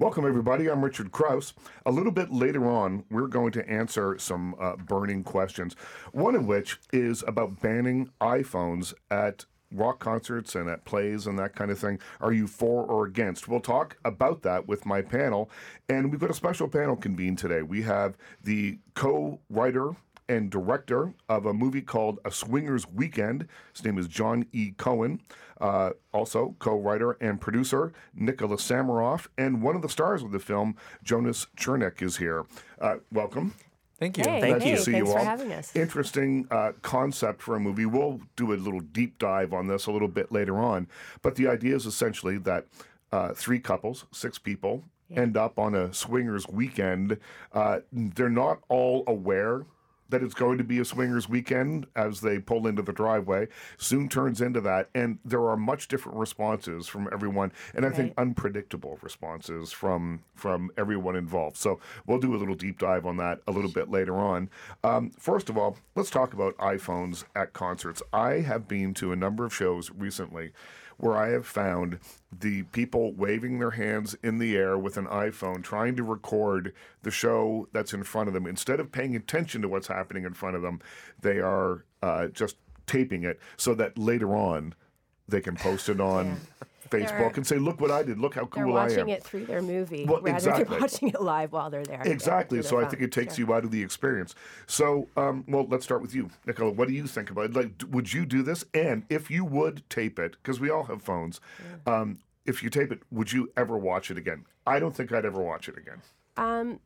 Welcome, everybody. I'm Richard Crouse. A little bit later on, we're going to answer some uh, burning questions, one of which is about banning iPhones at rock concerts and at plays and that kind of thing. Are you for or against? We'll talk about that with my panel. And we've got a special panel convened today. We have the co writer and director of a movie called A Swingers Weekend. His name is John E. Cohen. Uh, also, co writer and producer Nicola Samaroff. And one of the stars of the film, Jonas Chernick, is here. Uh, welcome. Thank you. Hey, Nice hey, to see thanks you for all. having us. Interesting uh, concept for a movie. We'll do a little deep dive on this a little bit later on. But the idea is essentially that uh, three couples, six people, end up on a swingers weekend. Uh, they're not all aware that it's going to be a swingers weekend as they pull into the driveway. Soon turns into that, and there are much different responses from everyone, and I think unpredictable responses from from everyone involved. So we'll do a little deep dive on that a little bit later on. Um, first of all, let's talk about iPhones at concerts. I have been to a number of shows recently where I have found the people waving their hands in the air with an iPhone trying to record the show that's in front of them. Instead of paying attention to what's happening in front of them, they are uh, just taping it so that later on they can post it on Facebook They're- and say, "Look what I did! Look how cool I am!" watching it through their movie Well, rather exactly. than watching it live while they're there. Exactly. So I think it takes Sure. you out of the experience. So, um, well, let's start with you, Nicola. What do you think about it? Like, would you do this? And if you would tape it, because we all have phones, um, if you tape it, would you ever watch it again? I don't think I'd ever watch it again. Um,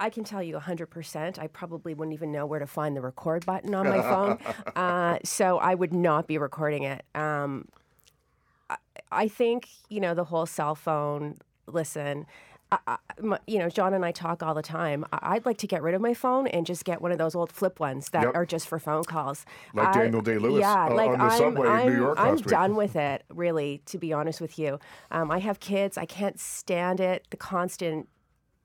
I can tell you 100%. I probably wouldn't even know where to find the record button on my phone. Uh, so I would not be recording it. Um, I, think, you know, the whole cell phone, listen, I, I, my, you know, John and I talk all the time. I, I'd like to get rid of my phone and just get one of those old flip ones that Yep. are just for phone calls. Like I- Daniel Day-Lewis, Yeah, uh, like on the I'm, subway in New York I'm done with it, really, to be honest with you. Um, I have kids. I can't stand it. The constant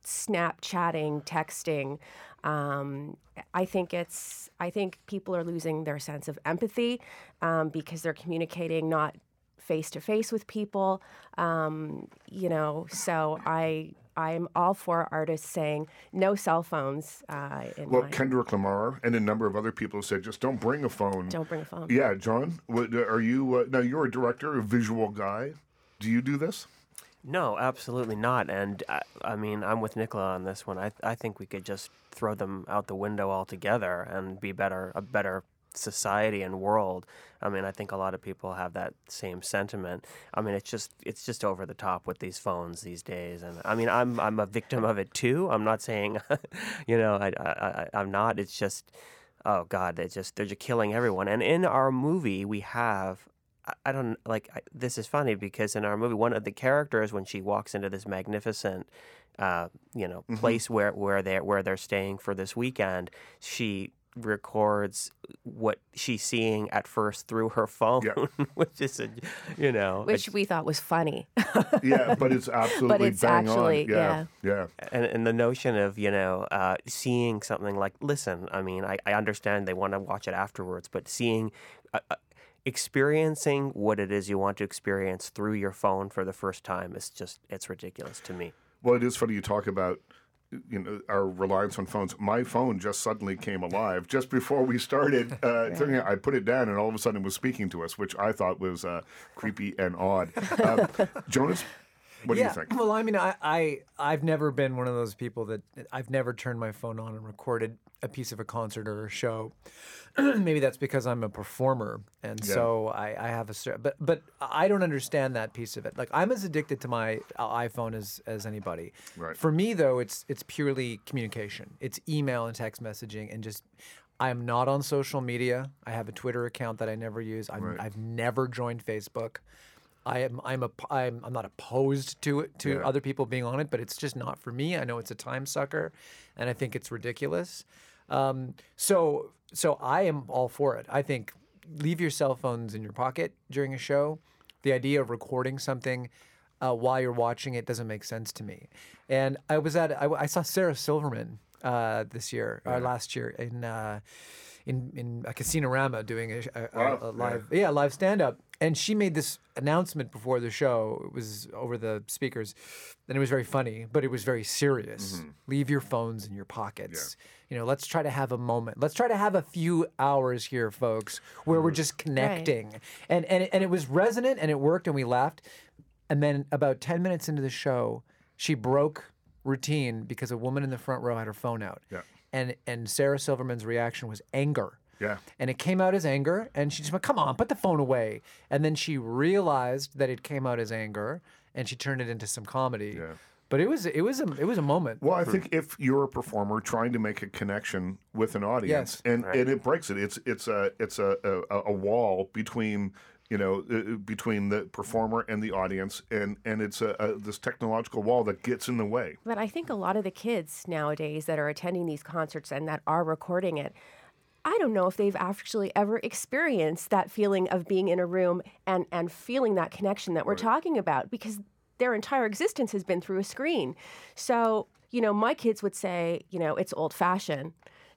Snapchatting, texting. Um, I think it's. I think people are losing their sense of empathy um, because they're communicating not face to face with people. Um, you know, so I. I'm all for artists saying no cell phones. Uh, in Well, my, Kendrick Lamar and a number of other people have said, just don't bring a phone. don't bring a phone. Yeah, John, what, are you, uh, now you're a director, a visual guy. Do you do this? No, absolutely not. And I, I mean, I'm with Nicola on this one. I, I think we could just throw them out the window altogether and be better, a better society and world. I mean, I think a lot of people have that same sentiment. I mean, it's just it's just over the top with these phones these days. And I mean, I'm I'm a victim of it too. I'm not saying, you know, I, I, I I'm not. It's just, oh God, they just they're just killing everyone. And in our movie, we have I- I don't like I, this is funny because in our movie one of the characters when she walks into this magnificent uh, you know place where where they where they're staying for this weekend she records what she's seeing at first through her phone Yeah. which is a you know Which we thought was funny. Yeah, but it's absolutely but it's bang actually- on. Yeah, yeah. and, and the notion of you know uh, seeing something like listen i mean i, I understand they want to watch it afterwards but seeing uh, uh, experiencing what it is you want to experience through your phone for the first time is just it's ridiculous to me Well, it is funny you talk about you know our reliance on phones. My phone just suddenly came alive just before we started. Uh, I put it down, and all of a sudden it was speaking to us, which I thought was uh, creepy and odd. Uh, Jonas, what yeah. do you think? Well, I mean, I, I I've never been one of those people that I've never turned my phone on and recorded a piece of a concert or a show. Maybe that's because I'm a performer, and Yeah. so I, I have a but but I don't understand that piece of it. Like I'm as addicted to my uh, iPhone as as anybody. Right. For me though, it's it's purely communication. It's email and text messaging, and just. I am not on social media. I have a Twitter account that I never use. I'm, Right. I've never joined Facebook. I am I'm a I'm I'm not opposed to it to Yeah. other people being on it, but it's just not for me. I know it's a time sucker, and I think it's ridiculous. Um, so so I am all for it. I think leave your cell phones in your pocket during a show. The idea of recording something uh, while you're watching it doesn't make sense to me. And I was at I, I saw Sarah Silverman uh, this year or last year in. Uh, in, in a casino rama doing a, a, a- Wow, a live yeah live stand up and she made this announcement before the show. It was over the speakers, and it was very funny, but it was very serious. Mm-hmm. Leave your phones in your pockets. You know, let's try to have a moment. Let's try to have a few hours here, folks, where we're just connecting. And and it, and it was resonant, and it worked, and we laughed. And then about ten minutes into the show, she broke routine because a woman in the front row had her phone out. Yeah. And and Sarah Silverman's reaction was anger. Yeah. And it came out as anger, and she just went, "Come on, put the phone away." And then she realized that it came out as anger, and she turned it into some comedy. Yeah. But it was it was a it was a moment. Well, I think if you're a performer trying to make a connection with an audience, Yes. and, and it breaks it, it's it's a it's a a, a wall between you know uh, between the performer and the audience, and and it's a, a this technological wall that gets in the way. But I think a lot of the kids nowadays that are attending these concerts and that are recording it, I don't know if they've actually ever experienced that feeling of being in a room and, and feeling that connection that we're talking about because their entire existence has been through a screen. So, you know, my kids would say, you know, it's old fashioned,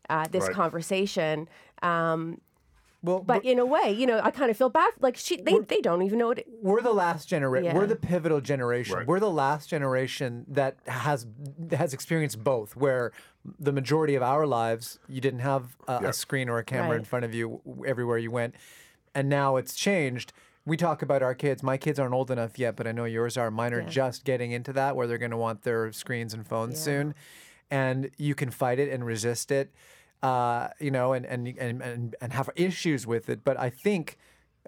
uh, this Right. conversation. Um, well, but in a way, you know, I kind of feel bad. Like, she, they, they don't even know what it, we're the last generation. Yeah. We're the pivotal generation. Right. We're the last generation that has has experienced both, where the majority of our lives you didn't have a, Yeah. a screen or a camera in front of you everywhere you went, and now it's changed. We talk about our kids. My kids aren't old enough yet, but I know yours are. Mine are Yeah. just getting into that, where they're going to want their screens and phones Yeah. soon, and you can fight it and resist it, uh, you know, and, and and and and have issues with it. But I think.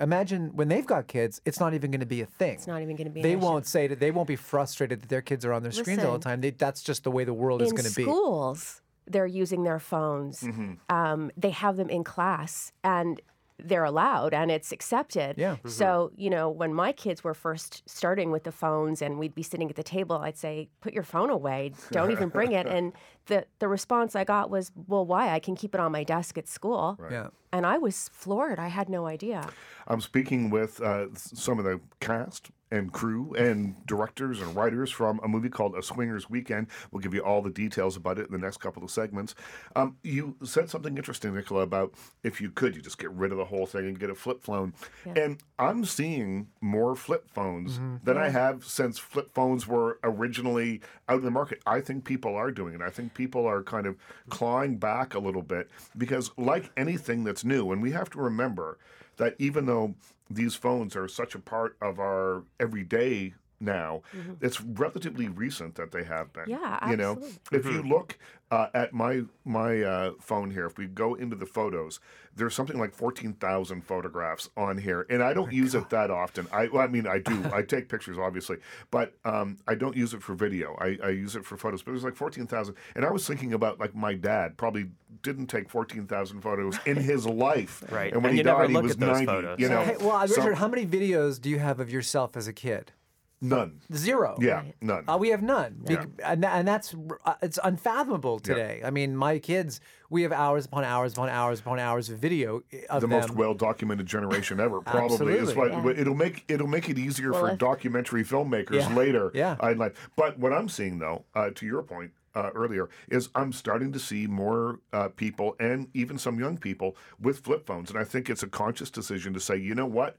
Imagine when they've got kids, it's not even going to be a thing. it's not even going to be They issue. won't say that they won't be frustrated that their kids are on their screens all the time. They, that's just the way the world is going to be. schools they're using their phones um, they have them in class and they're allowed and it's accepted. Yeah. so you know when my kids were first starting with the phones and we'd be sitting at the table i'd say put your phone away. Don't even bring it. And the, the response i got was well why? I can keep it on my desk at school. Yeah. and i was floored. I had no idea. I'm speaking with uh, some of the cast and crew and directors and writers from a movie called A Swingers Weekend. We'll give you all the details about it in the next couple of segments. Um, you said something interesting, Nicola, about if you could, you just get rid of the whole thing and get a flip phone. And I'm seeing more flip phones than I have since flip phones were originally out in the market. I think people are doing it. I think people are kind of clawing back a little bit because, like anything that's new, and we have to remember that even though these phones are such a part of our everyday now, it's relatively recent that they have been. Yeah, you know, absolutely. if you look uh, at my my uh, phone here, if we go into the photos, there's something like fourteen thousand photographs on here, and I don't use it that often. I well, I mean, I do. I take pictures, obviously, but um, I don't use it for video. I, I use it for photos. But it was like fourteen thousand, and I was thinking about like my dad probably didn't take fourteen thousand photos in his life. Right. And when And he you never died, he look was at those ninety. photos. You know, Hey, well, So- Richard, how many videos do you have of yourself as a kid? None. Zero. Yeah, none. Uh, we have none, Bec- Yeah. and, and that's uh, it's unfathomable today. I mean, my kids, we have hours upon hours upon hours upon hours of video of the them. most well documented generation ever. Probably is Absolutely. what it'll make it'll make it easier Well, for if- documentary filmmakers Yeah. later. Yeah. in life. But what I'm seeing though, uh, to your point uh, earlier, is I'm starting to see more uh, people and even some young people with flip phones, and I think it's a conscious decision to say, you know what,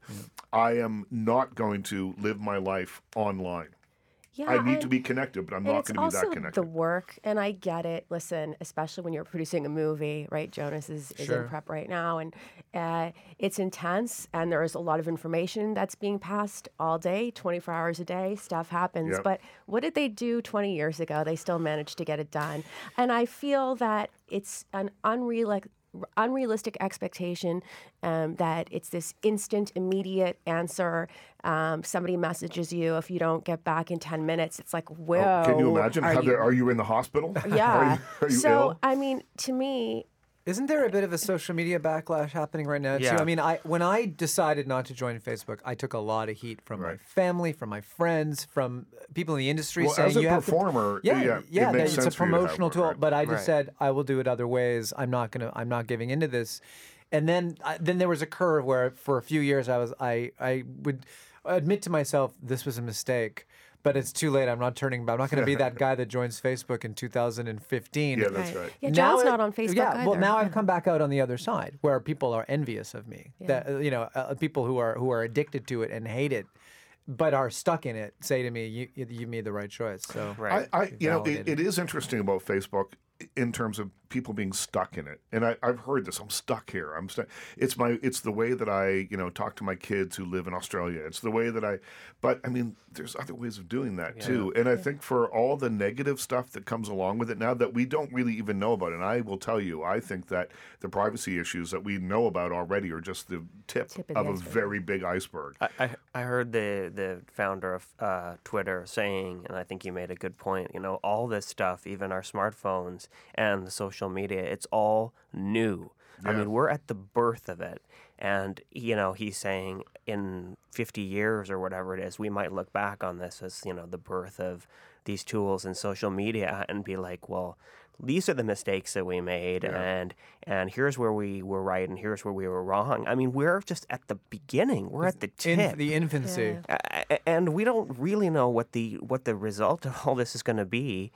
I am not going to live my life online. Yeah I need I- to be connected, but I'm not going to be that also connected. the work, and I get it. Listen, especially when you're producing a movie, right? Jonas is, is Sure. in prep right now, and uh, it's intense, and there's a lot of information that's being passed all day, 24 hours a day. Stuff happens. Yep. But what did they do 20 years ago? They still managed to get it done. And I feel that it's an unreal unrealistic expectation um, that it's this instant, immediate answer. Um, somebody messages you if you don't get back in 10 minutes. It's like, whoa. Oh, Can you imagine? are you- the- are you in the hospital? yeah. Are you, are you so, ill? I mean, to me, Isn't there a bit of a social media backlash happening right now Yeah. too? I mean, I when I decided not to join Facebook, I took a lot of heat from my family, from my friends, from people in the industry Well, saying as a you have to- performer, yeah, yeah, it yeah, makes that it's a for you to have promotional tool. right. But I just Right. said I will do it other ways. I'm not gonna. I'm not giving into this. And then, I, then there was a curve where, for a few years, I was I I would admit to myself this was a mistake. But it's too late. I'm not turning back. I'm not going to be that guy that joins Facebook in 2015. Yeah, that's right. Yeah, Now John's not on Facebook Yeah, well, either. now I've come back out on the other side where people are envious of me. That uh, you know, uh, people who are who are addicted to it and hate it, but are stuck in it, say to me, "You you, you made the right choice." So Right. I, I you know, it, it is interesting about Facebook in terms of people being stuck in it. And I, I've heard this. I'm stuck here. I'm stuck. It's my. It's the way that I, you know, talk to my kids who live in Australia. It's the way that I. But I mean, there's other ways of doing that too. And I think for all the negative stuff that comes along with it now that we don't really even know about, and I will tell you, I think that the privacy issues that we know about already are just the tip, Tip of the a very big iceberg. I, I, I heard the, the founder of uh, Twitter saying, and I think you made a good point, you know, all this stuff, even our smartphones and the social media, it's all new. I mean, we're at the birth of it. And, you know, he's saying in 50 years or whatever it is, we might look back on this as, you know, the birth of these tools and social media and be like, well, these are the mistakes that we made and and here's where we were right and here's where we were wrong. I mean, we're just at the beginning. We're at the in tip. the infancy. Yeah. A- a- and we don't really know what the what the result of all this is going to be,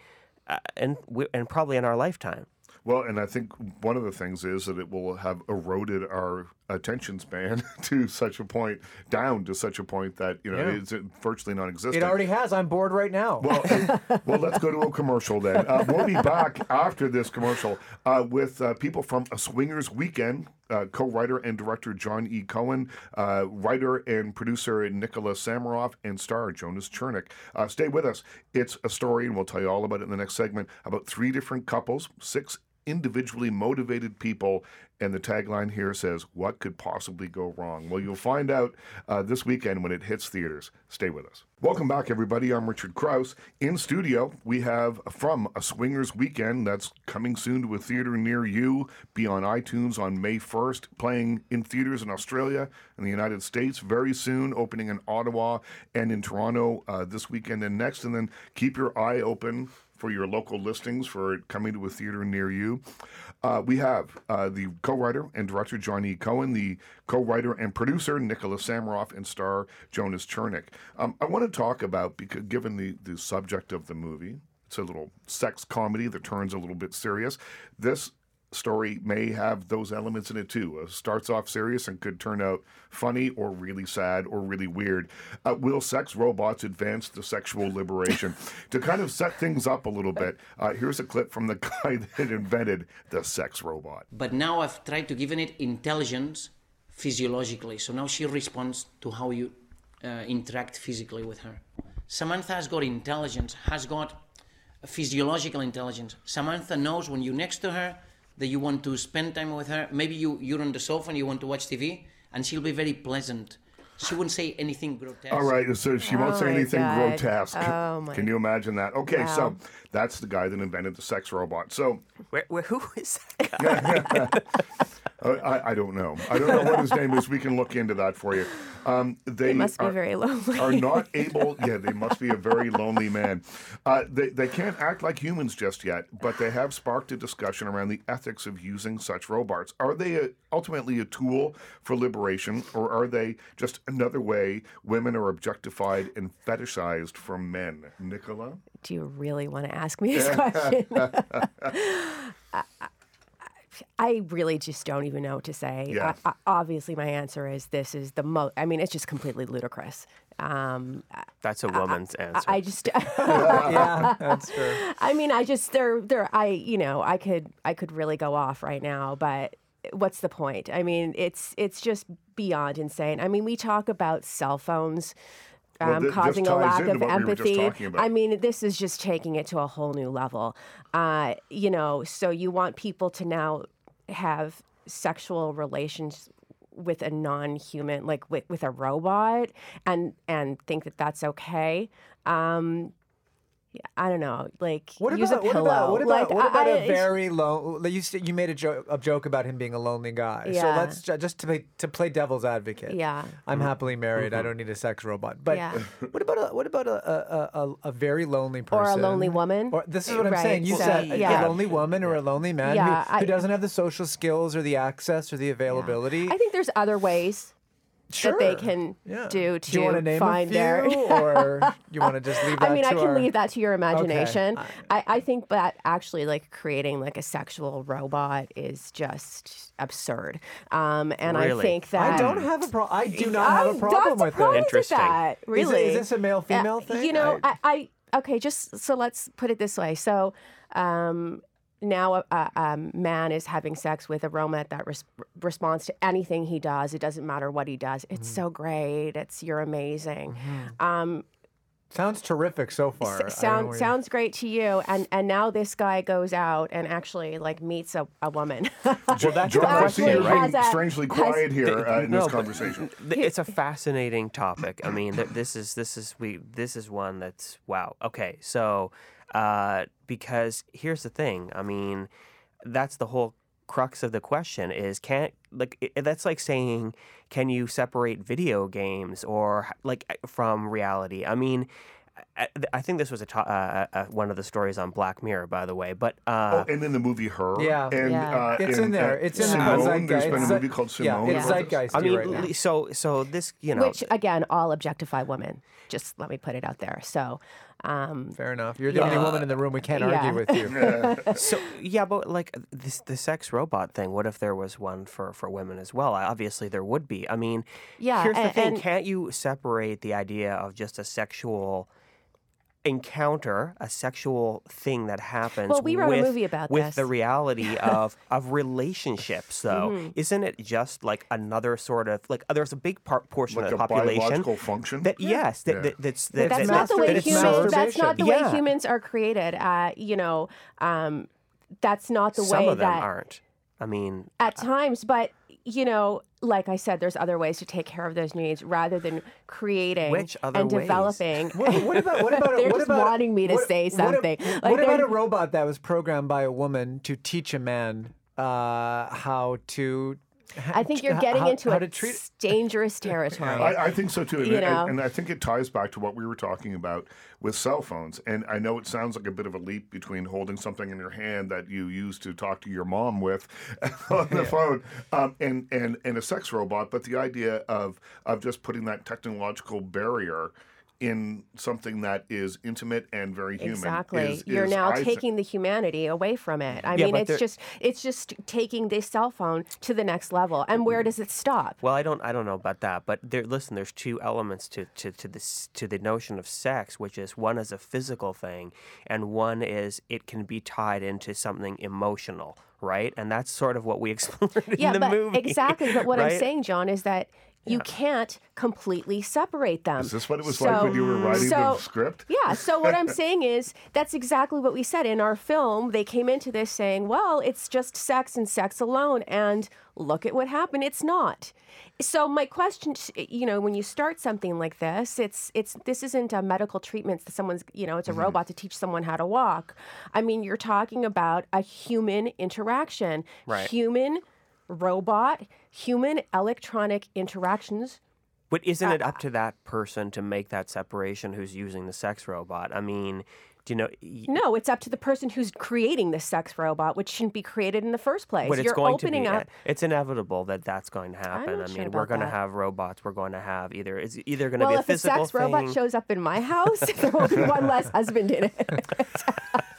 Uh, and we, and probably in our lifetime. Well, and I think one of the things is that it will have eroded our attention span to such a point, down to such a point that you know Yeah. it's virtually non-existent. It already has. I'm bored right now. Well, well, let's go to a commercial then. Uh, we'll be back after this commercial uh, with uh, people from A Swingers Weekend. Uh, co-writer and director John E. Cohen, uh, writer and producer Nicola Samaroff, and star Jonas Chernick. Uh, stay with us. It's a story, and we'll tell you all about it in the next segment, about three different couples, six individually motivated people. And the tagline here says, What could possibly go wrong? Well, you'll find out uh, this weekend when it hits theaters. Stay with us. Welcome back, everybody. I'm Richard Crouse. In studio, we have from A Swingers Weekend that's coming soon to a theater near you. Be on iTunes on May 1st, playing in theaters in Australia and the United States very soon, opening in Ottawa and in Toronto uh, this weekend and next. And then keep your eye open for your local listings for coming to a theater near you. Uh, we have uh, the co-writer and director John E. Cohen, the co-writer and producer Nicola Samaroff, and star Jonas Chernick. Um, I want to talk about because given the the subject of the movie, it's a little sex comedy that turns a little bit serious. This story may have those elements in it too. It starts off serious and could turn out funny or really sad or really weird. Uh, will sex robots advance the sexual liberation? to kind of set things up a little bit, uh, here's a clip from the guy that invented the sex robot. But now I've tried to give it intelligence physiologically. So now she responds to how you uh, interact physically with her. Samantha has got intelligence, has got physiological intelligence. Samantha knows when you're next to her that you want to spend time with her. Maybe you, you're on the sofa and you want to watch TV, and she'll be very pleasant. She wouldn't say anything grotesque. All right, so she won't Oh say anything God. grotesque. Oh my- Can you imagine that? Okay, so that's the guy that invented the sex robot. So Where, where, who is that guy? uh, I, I don't know. I don't know what his name is. We can look into that for you. Um, they They must be are- very lonely. are not able. Yeah, they must be a very lonely man. Uh, they they can't act like humans just yet, but they have sparked a discussion around the ethics of using such robots. Are they a, ultimately a tool for liberation, or are they just another way women are objectified and fetishized from men? Nicola. Do you really want to ask me this question? I, I really just don't even know what to say. Yeah. I, I, obviously, my answer is this is the most. I mean, it's just completely ludicrous. Um, That's a woman's answer. I just. yeah, that's true. I mean, I just they're they're I you know I could I could really go off right now, but what's the point? I mean, it's it's just beyond insane. I mean, we talk about cell phones. Well, Um, thi- this causing a lack of what we empathy. I mean, this is just taking it to a whole new level. Uh, you know, so you want people to now have sexual relations with a non-human, like with, with a robot, and and think that that's okay. Um, I don't know, like What use about, a what pillow. about what about, like, what about I- a very low? You s- you made a joke a joke about him being a lonely guy. Yeah. So Yeah. let's just to play to play devil's advocate. Yeah. I'm mm-hmm. happily married. I mm-hmm. don't need a sex robot. But Yeah. what about a what about a a, a, a very lonely person Or a lonely woman. Or this is what I'm saying. You so, said a- yeah. a lonely woman or a lonely man Yeah, who, who I- doesn't have the social skills or the access or the availability. I think there's other ways that they Sure. can Yeah. do Do you want to to name find a few, their. or you want to just leave that? I mean, I can our- leave that to your imagination. I- I, I think that actually, like creating like a sexual robot is just absurd. Um, and I think that I don't have a problem. I do not have I'm a problem with surprised it. at Interesting. That, Is really, is this a male-female Uh, thing? You know, I- I, I okay. Just so let's put it this way. So. Um, now a, a, a man is having sex with a robot that res- responds to anything he does. It doesn't matter what he does. It's Mm-hmm. so great. It's you're amazing. Um, Sounds terrific so far. I S- sound, sounds great to you, and and now this guy goes out and actually like meets a, a woman. Well, that's John, the I see question, you're right? being Has a- strangely has- quiet here uh, in No, this conversation. Th- It's a fascinating topic. I mean, th- this is this is we this is one that's wow. Okay, so uh, because here's the thing. I mean, that's the whole crux of the question is can't like i- that's like saying can you separate video games or like from reality? I mean. I, I think this was a to- uh, uh, one of the stories on Black Mirror, by the way. But uh, oh, and then the movie Her. Yeah. and, Yeah. Uh, It's and, in there. uh, It's in the Simone. zeitgeist. There's been a movie a- called Simone. Yeah, it's about this. zeitgeist. I mean, right so so this you know Which again, all objectify women. Just let me put it out there. So, um, Fair enough. You're the only woman in the room. We can't Yeah. argue with you. So yeah, but like this the sex robot thing. What if there was one for for women as well? Obviously, there would be. I mean, Yeah, Here's the a- thing: and- can't you separate the idea of just a sexual encounter, a sexual thing that happens? Well, we wrote a with, movie about with this. the reality of of relationships. Though, Mm-hmm. isn't it just like another sort of like there's a big part portion like of the a population biological function. that yes, that, Yeah. that that's that, that's that- not the that way it's humans. so- That's not the Yeah. way humans are created. Uh, you know, um, that's not the Some way of them that aren't. I mean, at times, but you know, like I said, there's other ways to take care of those needs rather than creating Which other and ways? developing. What, what about what about They're what just about, wanting me to what- say something. What, Like, about a robot that was programmed by a woman to teach a man uh, how to? I think you're getting how- into how a treat. dangerous territory. I, I think so too, and, You know? and I think it ties back to what we were talking about with cell phones. And I know it sounds like a bit of a leap between holding something in your hand that you used to talk to your mom with on the phone um, and, and and a sex robot, but the idea of of just putting that technological barrier in something that is intimate and very human. Exactly. is- You're is, now I thi- taking the humanity away from it. I Yeah, mean, it's there- just it's just taking this cell phone to the next level. And where does it stop? Well, I don't I don't know about that, but there listen, there's two elements to to to this to the notion of sex, which is one is a physical thing and one is it can be tied into something emotional, right? And that's sort of what we explored yeah, in the but movie. exactly. But what I'm saying, John, is that you can't completely separate them. Is this what it was like when you were writing so- the script? Yeah, so what I'm saying is that's exactly what we said in our film. They came into this saying, well, it's just sex and sex alone. And look at what happened. It's not. So my question, you know, when you start something like this, it's it's this isn't a medical treatment that someone's, you know, it's a mm-hmm. robot to teach someone how to walk. I mean, you're talking about a human interaction, Right. human robot, human electronic interactions But isn't it Uh, up to that person to make that separation who's using the sex robot? I mean, do you know y- No, it's up to the person who's creating the sex robot, which shouldn't be created in the first place. but it's You're going opening to be. up. It's inevitable that that's going to happen. I sure mean, we're going to have robots. We're going to have either it's either going to Well, be a physical. Well, if a sex robot shows up in my house, there will be one less husband in it.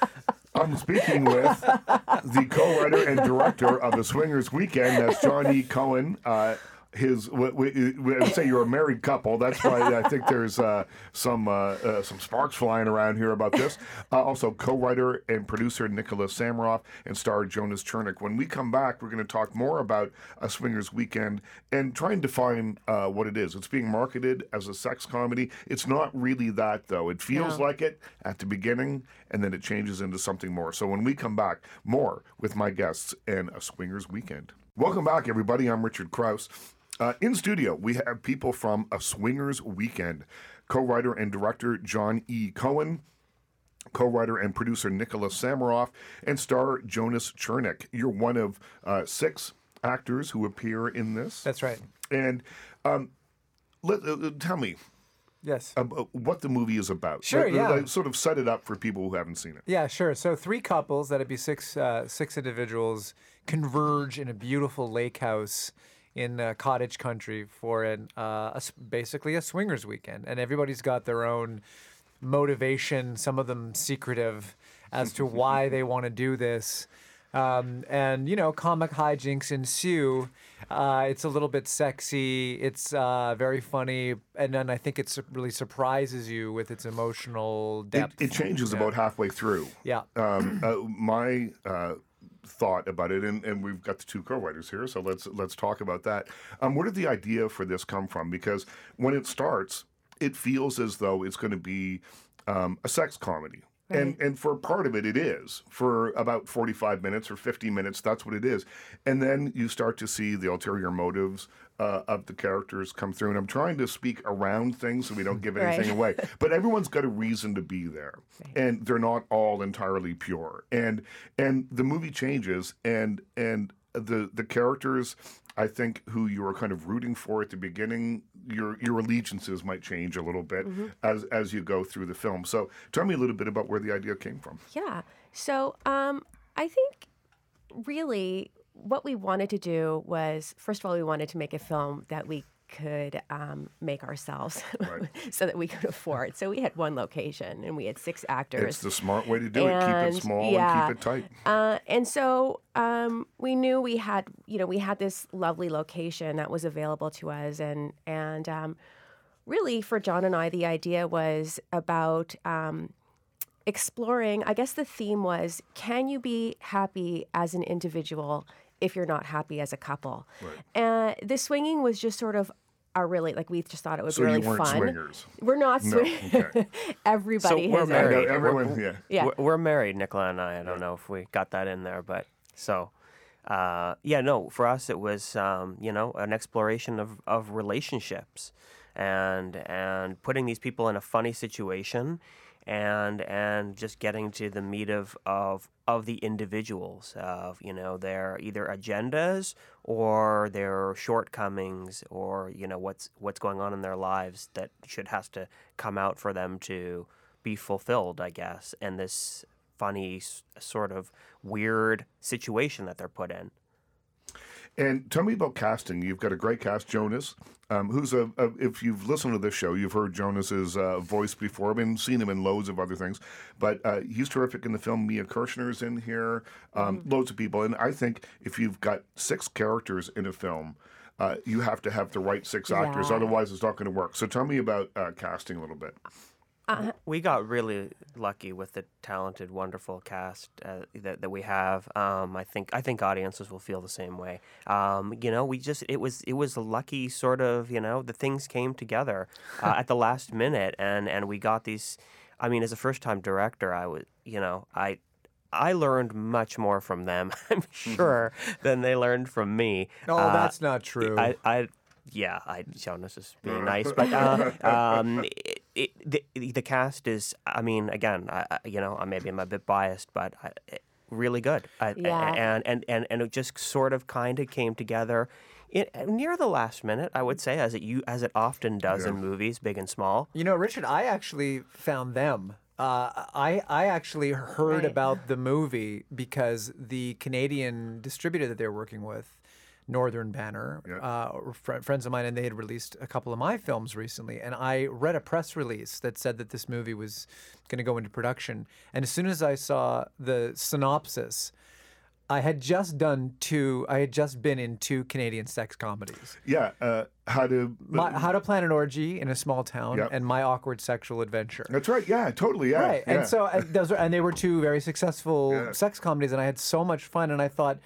I'm speaking with the co-writer and director of the Swingers Weekend. That's John E. Cohen. Uh, his, we, we, we would say you're a married couple. That's why I think there's uh, some uh, uh, some sparks flying around here about this. Uh, also, co-writer and producer Nicola Samaroff and star Jonas Chernick. When we come back, we're going to talk more about a Swingers Weekend and try and define uh, what it is. It's being marketed as a sex comedy. It's not really that though. It feels No. like it at the beginning, and then it changes into something more. So when we come back, more with my guests and a Swingers Weekend. Welcome back, everybody. I'm Richard Crouse. Uh, in studio, we have people from A Swingers Weekend co writer and director John E. Cohen, co writer and producer Nicola Samaroff, and star Jonas Chernick. You're one of uh, six actors who appear in this. That's right. And um, let, uh, tell me Yes. about what the movie is about. Sure, Like, yeah. like, sort of set it up for people who haven't seen it. Yeah, sure. So three couples, that'd be six uh, six individuals, converge in a beautiful lake house in uh, cottage country for an uh, a basically a swingers weekend, and everybody's got their own motivation. Some of them secretive as to why they want to do this. Um, and you know, comic hijinks ensue. Uh, it's a little bit sexy. It's uh, very funny, and then I think it su- really surprises you with its emotional depth. it changes about halfway through. yeah. Um, uh, my uh, thought about it, and, and we've got the two co-writers here, so let's let's talk about that. Um, where did the idea for this come from? Because when it starts, it feels as though it's going to be um, a sex comedy. And and for part of it, it is for about forty five minutes or fifty minutes. That's what it is, and then you start to see the ulterior motives uh, of the characters come through. And I'm trying to speak around things so we don't give anything Right. away. But everyone's got a reason to be there, and they're not all entirely pure. And and the movie changes, and and the the characters, I think, who you were kind of rooting for at the beginning, your your allegiances might change a little bit as as you go through the film. So tell me a little bit about where the idea came from. Yeah. So um, I think really what we wanted to do was, first of all, we wanted to make a film that we could um, make ourselves Right. so that we could afford. So we had one location and we had six actors. It's the smart way to do it. Keep it small yeah. and keep it tight. Uh, and so um, we knew we had, you know, we had this lovely location that was available to us, and and um, really for John and I, the idea was about um, exploring. I guess the theme was: Can you be happy as an individual if you're not happy as a couple? And the swinging was just sort of. Our really like we just thought it would So be really you fun. swingers. We're not swingers. No, swinging. okay. Everybody So we're has I know, married. everyone, yeah. Yeah. We're, we're married, Nicola and I. I don't know if we got that in there, but so uh, yeah, no. For us, it was um, you know an exploration of, of relationships and and putting these people in a funny situation and and just getting to the meat of of of the individuals of you know their either agendas or their shortcomings or you know what's what's going on in their lives that should has to come out for them to be fulfilled i guess and this funny sort of weird situation that they're put in And tell me about casting. You've got a great cast, Jonas, um, who's a, a. If you've listened to this show, you've heard Jonas's uh, voice before. I've been seen him in loads of other things, but uh, he's terrific in the film. Mia Kirshner's in here, um, loads of people, and I think if you've got six characters in a film. Uh, you have to have the right six actors, Yeah. otherwise it's not going to work. So tell me about uh, casting a little bit. We got really lucky with the talented, wonderful cast uh, that, that we have. Um, I think I think audiences will feel the same way. Um, you know, we just it was it was a lucky sort of you know the things came together uh, at the last minute, and and we got these. I mean, as a first time director, I was you know I. I learned much more from them, I'm sure, than they learned from me. No, Uh, that's not true. I, I yeah, I Jonas is being nice, but uh, um, it, it, the, the cast is. I mean, again, I, I- you know, I maybe I'm a bit biased, but I, it- really good. I, Yeah. and and and and it just sort of kind of came together. It, near the last minute, I would say, as it you as it often does in movies, big and small. You know, Richard, I actually found them. Uh, I I actually heard Right. about the movie because the Canadian distributor that they're working with, Northern Banner, Yeah. uh, fr- friends of mine, and they had released a couple of my films recently. And I read a press release that said that this movie was going to go into production. And as soon as I saw the synopsis, I had just done two. I had just been in two Canadian sex comedies. Yeah, uh, how to. My, How to Plan an Orgy in a Small Town Yep. and My Awkward Sexual Adventure. that's right. Yeah, totally. Yeah. Right, yeah. and so and those are, and they were two very successful Yeah. sex comedies, and I had so much fun. And I thought,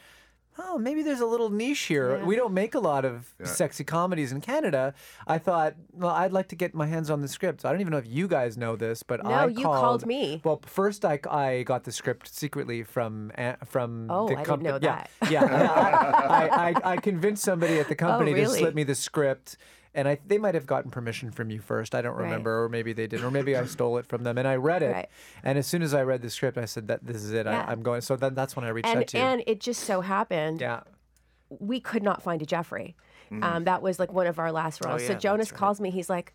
oh, maybe there's a little niche here. We don't make a lot of sexy comedies in Canada. I thought, well, I'd like to get my hands on the script. I don't even know if you guys know this, but No, I you called me. Well, first I, I got the script secretly from from Oh, the I didn't know yeah, that. Yeah, I, I, I, I convinced somebody at the oh, company to Oh, really? slip me the script. And I, they might have gotten permission from you first. I don't Right. remember, or maybe they didn't, or maybe I stole it from them. And I read it, Right. and as soon as I read the script, I said that this is it. Yeah. I, I'm going. So then that's when I reached out to you. and it just so happened yeah. we could not find a Jeffrey. Mm-hmm. Um, that was like one of our last roles. yeah, so Jonas right. calls me. He's like,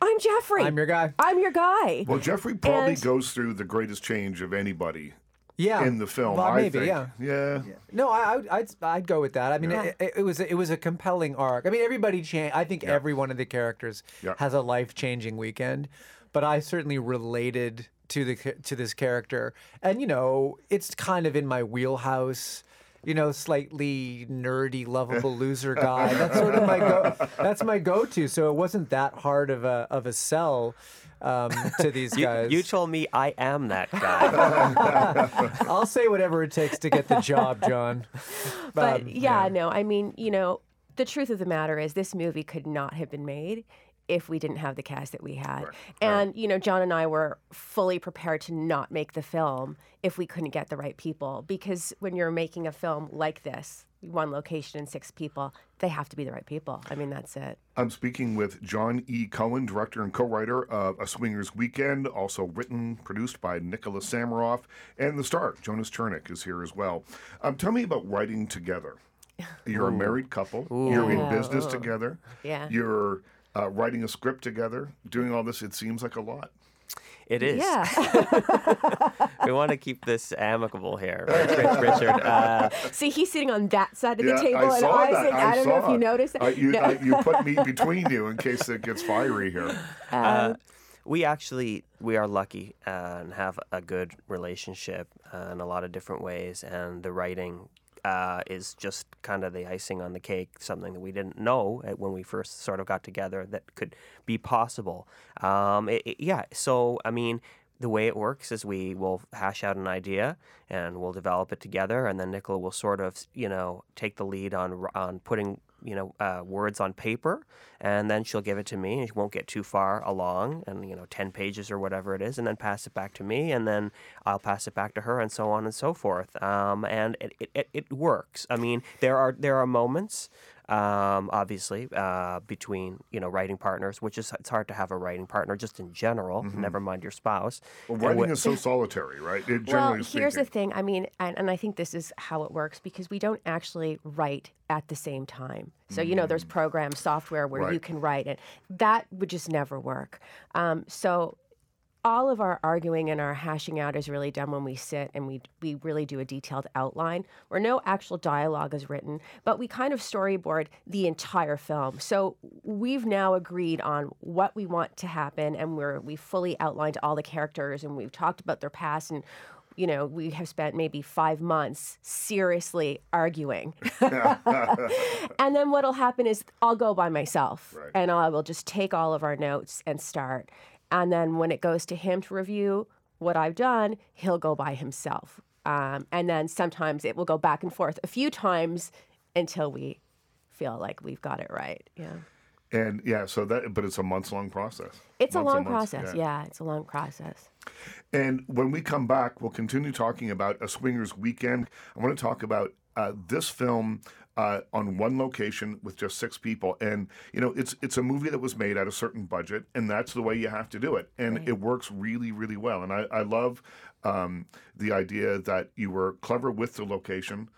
"I'm Jeffrey. I'm your guy." I'm your guy." Well, Jeffrey probably And- goes through the greatest change of anybody Yeah. in the film. Well, I maybe, think. yeah. yeah, No, I, I would- I'd I'd go with that. I mean, Yeah. it, it, it was it was a compelling arc. I mean, everybody changed. I think Yeah. every one of the characters Yeah. has a life changing weekend, but I certainly related to the to this character, and you know, it's kind of in my wheelhouse. You know, slightly nerdy, lovable loser guy. That's sort of my go. That's my go-to. So it wasn't that hard of a of a sell um, to these You, guys. you told me I am that guy. I'll say whatever it takes to get the job, John. But Um, yeah, no, I mean, you know, the truth of the matter is this movie could not have been made if we didn't have the cast that we had. And, you know, John and I were fully prepared to not make the film if we couldn't get the right people. Because when you're making a film like this, one location and six people, they have to be the right people. I mean, that's it. I'm speaking with John E. Cohen, director and co-writer of A Swingers Weekend, also written, produced by Nicola Samaroff, and the star Jonas Chernick is here as well. Um, tell me about writing together. You're a married couple. You're in business ooh. together. Yeah. You're uh, writing a script together. Doing all this, it seems like a lot. It is. Yeah. We want to keep this amicable here, Rich- Rich- Richard. Uh, See, he's sitting on that side of Yeah, the table, I and saw Isaac, that. I, don't know if you noticed. Uh, you, No. uh, you put me between you in case it gets fiery here. uh, we actually we are lucky uh, and have a good relationship uh, in a lot of different ways, and the writing uh, is just kind of the icing on the cake. Something that we didn't know when we first sort of got together that could be possible. Um, it, it- yeah, so I mean. The way it works is we will hash out an idea and we'll develop it together, and then Nicola will sort of, you know, take the lead on on putting, you know, uh, words on paper, and then she'll give it to me, and she won't get too far along, and you know, ten pages or whatever it is, and then pass it back to me, and then I'll pass it back to her, and so on and so forth. Um, and it, it, it, works. I mean, there are there are moments, um, obviously, uh, between you know writing partners, which is it's hard to have a writing partner just in general. Never mind your spouse. Well, writing wh- is so solitary, right? It, Well, generally here's the thing. I mean, and, and I think this is how it works because we don't actually write at the same time. So, you know, there's program software where you can write it. That would just never work. Um, so, all of our arguing and our hashing out is really done when we sit and we we really do a detailed outline where no actual dialogue is written, but we kind of storyboard the entire film. So we've now agreed on what we want to happen, and we're we fully outlined all the characters, and we've talked about their past and. You know, we have spent maybe five months seriously arguing. and then what'll happen is I'll go by myself Right. and I will just take all of our notes and start. And then when it goes to him to review what I've done, he'll go by himself. Um, and then sometimes it will go back and forth a few times until we feel like we've got it right. Yeah. And yeah, so that, but it's a months long process. It's a long months, process. Yeah. it's a long process. And when we come back, we'll continue talking about A Swingers Weekend. I want to talk about uh, this film uh, on one location with just six people. And, you know, it's it's a movie that was made at a certain budget, and that's the way you have to do it. And it works really, really well. And I, I love um, the idea that you were clever with the location.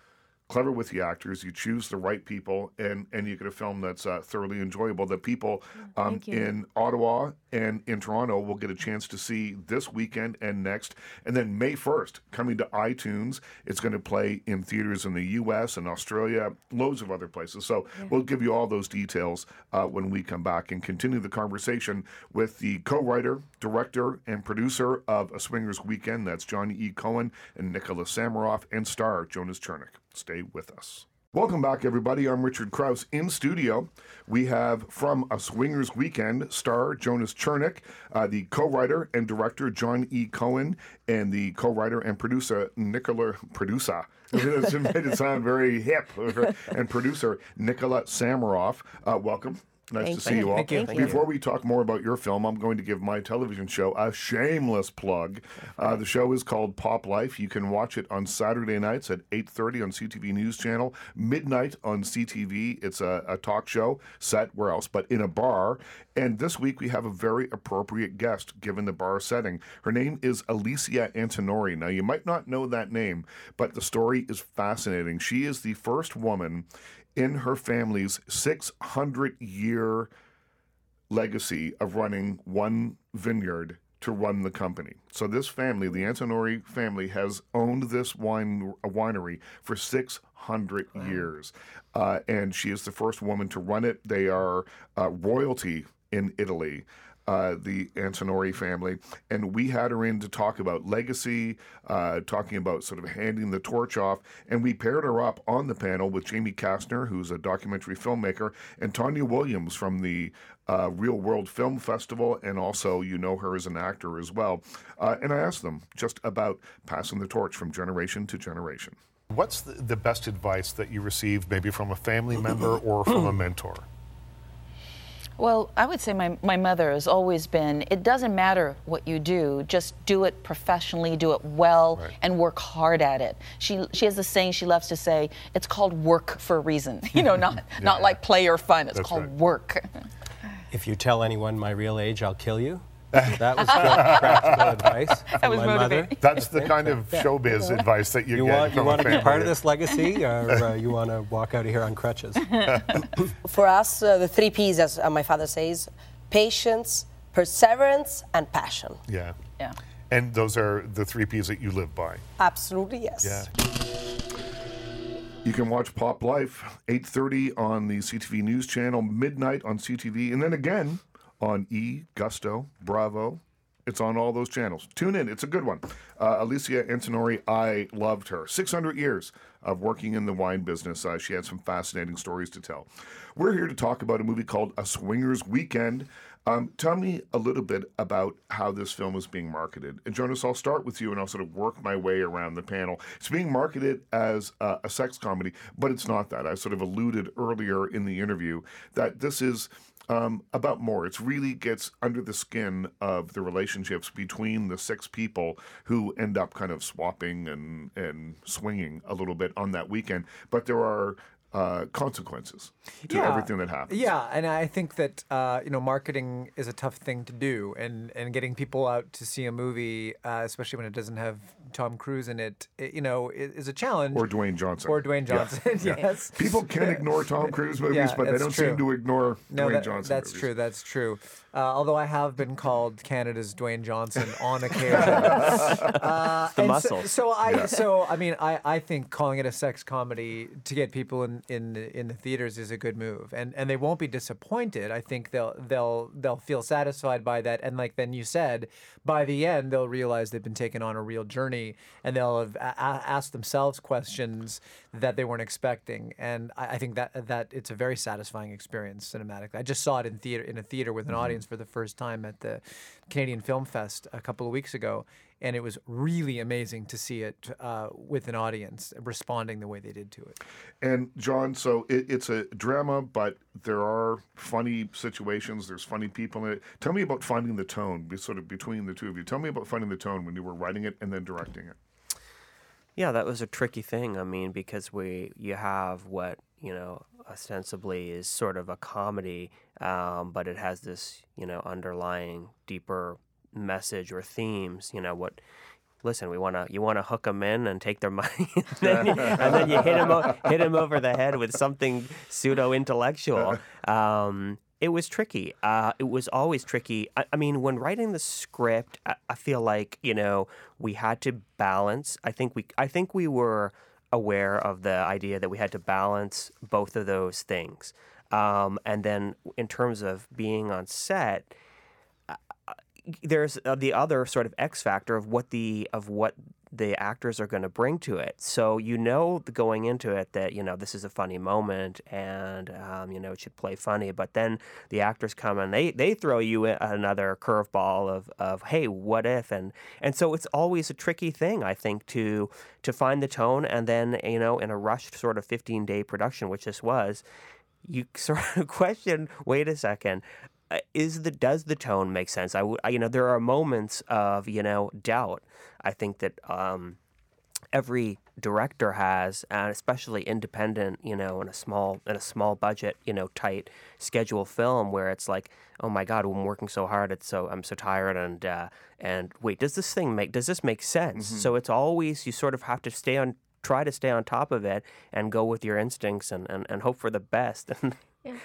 Clever with the actors, you choose the right people, and and you get a film that's uh, thoroughly enjoyable. That people um, in Ottawa and in Toronto will get a chance to see this weekend and next. And then May 1st, coming to iTunes. It's going to play in theaters in the US and Australia, loads of other places. So we'll give you all those details uh, when we come back and continue the conversation with the co writer, director, and producer of A Swingers Weekend. That's Johnny E. Cohen and Nicola Samaroff, and star Jonas Chernick. Stay with us. Welcome back, everybody. I'm Richard Crouse. In studio, we have from A Swingers Weekend star Jonas Chernick, uh, the co-writer and director John E. Cohen, and the co-writer and producer Nicola producer. It's made it sound very hip. And producer Nicola Samaroff. Uh, welcome. Nice Thank to see you. you all. Thank you. Thank you. Before we talk more about your film, I'm going to give my television show a shameless plug. Uh, the show is called Pop Life. You can watch it on Saturday nights at 8:30 on CTV News Channel, midnight on CTV. It's a, a talk show set where else but in a bar. And this week we have a very appropriate guest given the bar setting. Her name is Alicia Antinori. Now you might not know that name, but the story is fascinating. She is the first woman in her family's 600 year legacy of running one vineyard to run the company. So this family, the Antinori family, has owned this wine winery for 600 years, uh, and she is the first woman to run it. They are uh, royalty in Italy. Uh, the Antinori family, and we had her in to talk about legacy, uh, talking about sort of handing the torch off, and we paired her up on the panel with Jamie Kastner, who's a documentary filmmaker, and Tonya Williams from the uh, Reel World Film Festival, and also you know her as an actor as well. Uh, and I asked them just about passing the torch from generation to generation. What's the, the best advice that you received, maybe from a family member or from a mentor? Well, I would say my, my mother has always been it doesn't matter what you do, just do it professionally, do it well, Right. and work hard at it. She, she has this saying she loves to say it's called work for a reason. You know, not, not like play or fun, it's That's called right. work. If you tell anyone my real age, I'll kill you. That was good practical advice from was my mother. That's the kind of showbiz advice that you, You get want you want to be part of this legacy, or uh, you want to walk out of here on crutches? For us, uh, the three P's, as uh, my father says patience, perseverance, and passion. Yeah. Yeah. And those are the three P's that you live by. Absolutely, yes. Yeah. You can watch Pop Life 8:30 on the CTV News channel, midnight on CTV, and then again on E, Gusto, Bravo. It's on all those channels. Tune in; it's a good one. Uh, Alicia Antinori, I loved her. 600 years of working in the wine business. Uh, she had some fascinating stories to tell. We're here to talk about a movie called A Swingers Weekend. Um, tell me a little bit about how this film is being marketed. And Jonas, I'll start with you and I'll sort of work my way around the panel. It's being marketed as a sex comedy, but it's not that. I sort of alluded earlier in the interview that this is um, about more. It really gets under the skin of the relationships between the six people who end up kind of swapping and, and swinging a little bit on that weekend. But there are uh, consequences to everything that happens. Yeah, and I think that uh, you know marketing is a tough thing to do, and and getting people out to see a movie, uh, especially when it doesn't have Tom Cruise in it, it you know, i- is a challenge. Or Dwayne Johnson. Or Dwayne Yeah. Johnson. yes. People can ignore Tom Cruise movies, Yeah, but they don't true. seem to ignore No, Dwayne that- Johnson. that's movies. true. That's true. Uh, although I have been called Canada's Dwayne Johnson on occasion. uh, the and muscles. So, so I, so I mean, I, I think calling it a sex comedy to get people in, in the- in the theaters is a good move, and and they won't be disappointed. I think they'll they'll they'll feel satisfied by that, and like then you said, by the end they'll realize they've been taken on a real journey, and they'll have a- asked themselves questions that they weren't expecting, and I, I think that that it's a very satisfying experience cinematically. I just saw it in theater in a theater with an mm-hmm. audience for the first time at the Canadian Film Fest a couple of weeks ago, and it was really amazing to see it uh, with an audience responding the way they did to it. And John, so it, it's a drama, but there are funny situations. There's funny people in it. Tell me about finding the tone, sort of between the two of you. Tell me about finding the tone when you were writing it and then directing it. Yeah, that was a tricky thing. I mean, because we you have what you know ostensibly is sort of a comedy, um, but it has this you know underlying deeper message or themes. You know what? Listen, we want to you want to hook them in and take their money, and, then you, and then you hit them hit 'em over the head with something pseudo intellectual. Um, it was tricky. Uh, it was always tricky. I, I mean, when writing the script, I, I feel like you know we had to balance. I think we I think we were aware of the idea that we had to balance both of those things. Um, and then in terms of being on set, there's uh, the other sort of X factor of what the of what the actors are going to bring to it. So you know going into it that you know this is a funny moment and um, you know it should play funny, but then the actors come and they they throw you another curveball of of hey what if and and so it's always a tricky thing I think to to find the tone and then you know in a rushed sort of 15 day production which this was you sort of question wait a second is the does the tone make sense? I w- I- you know there are moments of you know doubt i think that um every director has and especially independent you know in a small in a small budget you know tight schedule film where it's like oh my god i'm working so hard it's so i'm so tired and uh and wait does this thing make does this make sense? So it's always you sort of have to stay on try to stay on top of it and go with your instincts and and, and hope for the best. And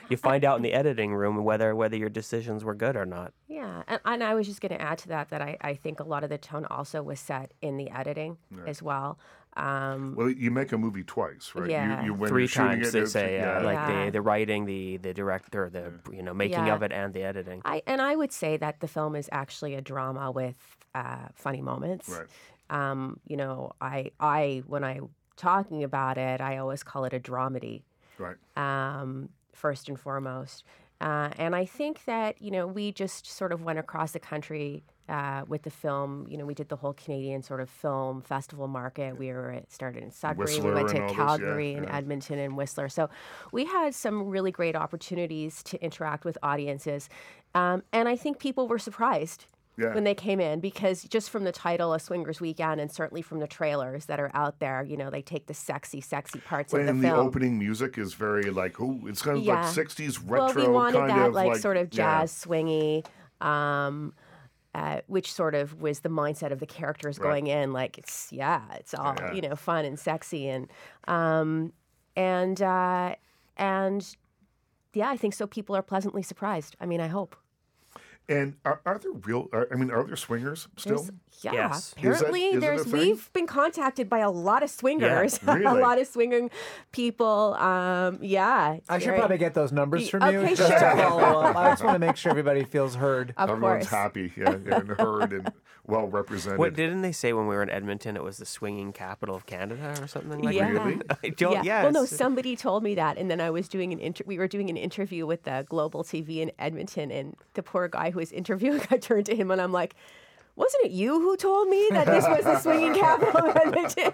you find out in the editing room whether whether your decisions were good or not. Yeah, and, and I was just going to add to that that I, I think a lot of the tone also was set in the editing as well. Um, Well, you make a movie twice, right? Yeah. You, you, when Three you're times it, they say, uh, yeah. like Yeah. the the writing, the the director, the you know making Yeah. of it, and the editing. I and I would say that the film is actually a drama with uh, funny moments. Right. Um, you know, I I when I talking about it, I always call it a dramedy. right. um, first and foremost. Uh, and I think that, you know, we just sort of went across the country uh, with the film. You know, we did the whole Canadian sort of film festival market. We were it started in Sudbury, Whistler we went to and all this, yeah, Calgary and yeah. Edmonton and Whistler. So we had some really great opportunities to interact with audiences. Um, and I think people were surprised Yeah. when they came in because just from the title of Swingers Weekend and certainly from the trailers that are out there, you know, they take the sexy, sexy parts of and the the opening music is very like, oh, it's kind of Yeah. like 60s retro well, we wanted kind that of like, sort of yeah. jazz swingy, um, uh, which sort of was the mindset of the characters Right. going in. Like it's yeah, it's all Yeah. you know, fun and sexy and um, and uh, and yeah, I think so. People are pleasantly surprised. I mean, I hope. And are, are there real? Are, I mean, are there swingers still? There's- yeah, Yes. Is that- apparently is it there's we've been contacted by a lot of swingers, really? a lot of swinging people. Um, yeah, I should very- probably get those numbers from you okay, just sure. to. I just want to make sure everybody feels heard. Of Everyone's course. happy, yeah, and heard and well represented. What didn't they say when we were in Edmonton? It was the swinging capital of Canada or something like Yeah. that. Really? I don't, yeah. Well, no, somebody told me that, and then I was doing an inter- we were doing an interview with the Global TV in Edmonton, and the poor guy who was interviewing, I turned to him and I'm like, "Wasn't it you who told me that this was the swinging capital of Edmonton?"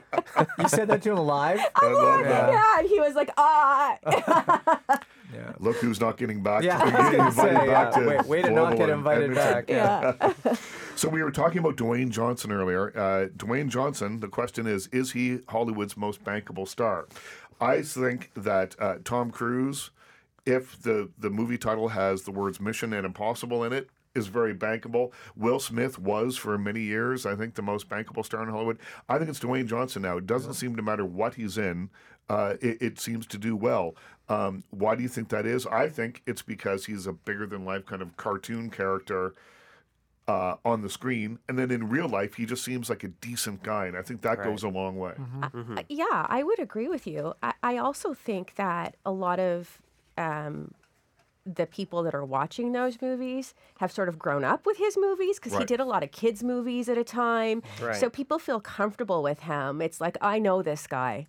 You said that to him live? I love that. yeah, and he was like, "Ah." Yeah. Look who's not getting back. Yeah, to, I was invited say, back yeah. to Wait- way to not get invited Edmonton. back. yeah. So we were talking about Dwayne Johnson earlier. Uh, Dwayne Johnson. The question is: Is he Hollywood's most bankable star? I think that uh, Tom Cruise, if the the movie title has the words "Mission" and "Impossible" in it, is very bankable. Will Smith was for many years, I think, the most bankable star in Hollywood. I think it's Dwayne Johnson now. It doesn't seem to matter what he's in. Uh, it, it seems to do well. Um, why do you think that is? I think it's because he's a bigger than life kind of cartoon character uh, on the screen, and then in real life, he just seems like a decent guy, and I think that goes a long way. Uh, yeah, I would agree with you. I, I also think that a lot of um, the people that are watching those movies have sort of grown up with his movies because he did a lot of kids' movies at a time. So people feel comfortable with him. It's like, I know this guy.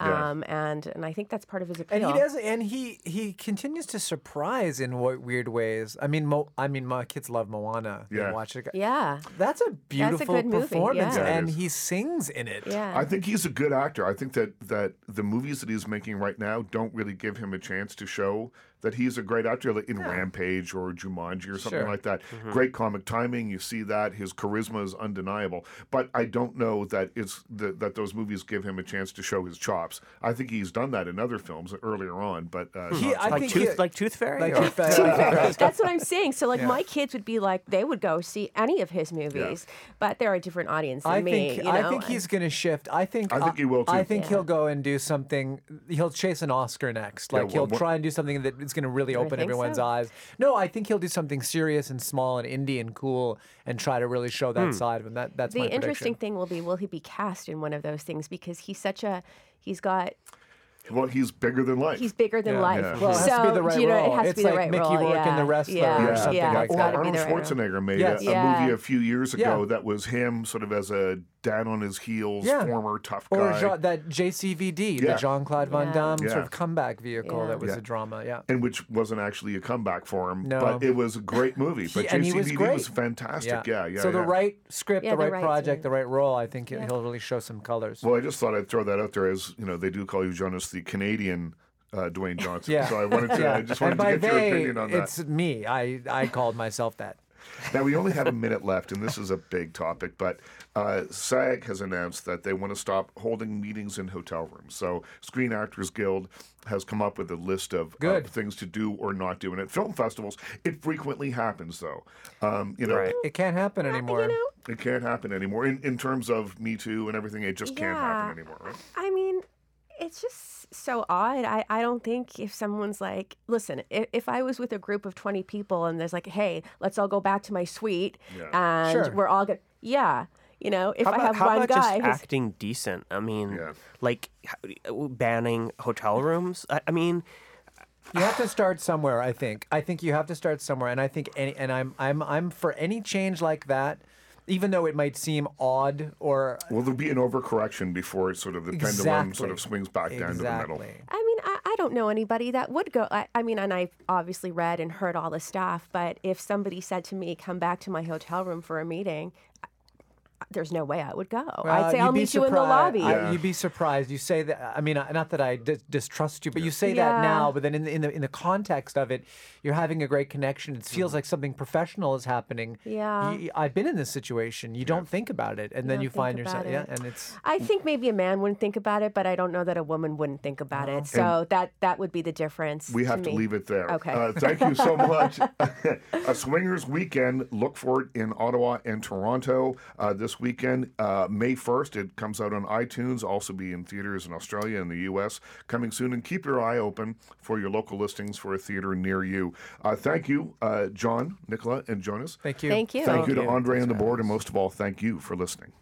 Yeah. Um, and, and I think that's part of his appeal. And he does, and he he continues to surprise in what weird ways. I mean, Mo, I mean, my kids love Moana. They Yeah. watch it. Yeah. That's a beautiful good movie, performance, yeah. Yeah, and he sings in it. Yeah. I think he's a good actor. I think that that the movies that he's making right now don't really give him a chance to show that he's a great actor, like in Rampage or Jumanji or something Sure. like that. Mm-hmm. Great comic timing. You see that his charisma is undeniable. But I don't know that it's the, that those movies give him a chance to show his chops. I think he's done that in other films earlier on, but uh, He- not I like think tooth, he- like Tooth Fairy. Like or- Tooth Fairy. That's what I'm saying. So, like, Yeah. my kids would be like, they would go see any of his movies, but they're a different audience than I me. think you I think he's going to shift. I think I think he will, I think Yeah. he'll go and do something. He'll chase an Oscar next. Yeah, Like he'll well, what- try and do something that is going to really I open everyone's so. eyes. No, I think he'll do something serious and small and indie and cool and try to really show that hmm. side of him. That that's the my interesting prediction. thing will be will he be cast in one of those things because he's such a he's got well, he's bigger than life. he's bigger than Yeah. life. Yeah. Well, it has so to be the right you know, role. it has it's to be the like right Mickey role. Rourke yeah. in The Wrestler yeah. or something yeah. like it's or gotta Arnold the right role. Schwarzenegger made Yes. a, a Yeah. movie a few years Yeah. ago that was him sort of as a down on his heels, Yeah. former tough Or guy. Jean, that JCVD, Yeah. the Jean Claude Van Damme Yeah. sort of comeback vehicle Yeah. that was Yeah. a drama. Yeah. and which wasn't actually a comeback for him, No. but it was a great movie. But and he was JCVD great. was fantastic. Yeah, yeah. so the yeah. right script, Yeah, the the right right project, thing. the right role, I think Yeah. he'll really show some colors. Well, I just thought I'd throw that out there as you know they do call you Jonas the Canadian uh, Dwayne Johnson. Yeah. So I wanted to. I just wanted to get your opinion on that. it's me. I I called myself that. Now we only have a minute left, and this is a big topic. But uh, SAG has announced that they want to stop holding meetings in hotel rooms. So Screen Actors Guild has come up with a list of, of Good. things to do or not do. And at film festivals, it frequently happens, though. Um, you know, Right. It can't happen anymore. You know, it can't happen anymore in, in terms of Me Too and everything. It just can't happen anymore, right? I mean, it's just so odd. I, I don't think if someone's like, listen, if, if I was with a group of 20 people and there's like, hey, let's all go back to my suite yeah. and Sure. we're all good. Yeah. You know, if How I about, have how one about guy just who's acting decent? I mean, Yeah. like banning hotel rooms. I, I mean, You have to start somewhere. I think. I think you have to start somewhere, and I think any, and I'm I'm I'm for any change like that, even though it might seem odd or Will there be an overcorrection before sort of the pendulum sort of swings back down to the middle? I mean, I, I don't know anybody that would go. I, I mean, and I've obviously read and heard all the stuff, but if somebody said to me, come back to my hotel room for a meeting, I- there's no way I would go. I'd say I'll be meet you in the surprised- lobby. I- you'd be surprised. You say that. I mean, uh, not that I distrust you, but you say Yeah. that now. But then in the, in the in the context of it, you're having a great connection. It Mm-hmm. feels like something professional is happening. Yeah. You- I've been in this situation. You don't think about it, and then you find yourself. about Yeah, and it's. I think maybe a man wouldn't think about it, but I don't know that a woman wouldn't think about it. So that that would be the difference. We have to me. leave it there. Okay. Uh, thank you so much. a swingers weekend. Look for it in Ottawa and Toronto uh, this weekend, uh, May 1st. It comes out on iTunes, also be in theaters in Australia and the U.S. coming soon. And keep your eye open for your local listings for a theater near you. Uh, thank you, uh, John, Nicola, and Jonas. Thank you. Thank you. Thank you to. Andre and the board, and most of all, thank you for listening.